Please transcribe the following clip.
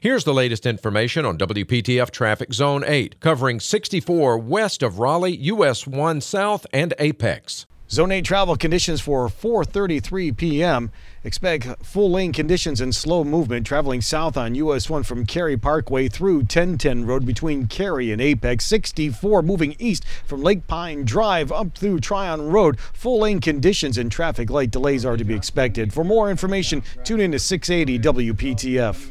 Here's the latest information on WPTF Traffic Zone 8, covering 64 west of Raleigh, US 1 south, and Apex. Zone 8 travel conditions for 4:33 p.m. Expect full lane conditions and slow movement traveling south on US 1 from Cary Parkway through 1010 Road between Cary and Apex. 64 moving east from Lake Pine Drive up through Tryon Road. Full lane conditions and traffic light delays are to be expected. For more information, tune in to 680 WPTF.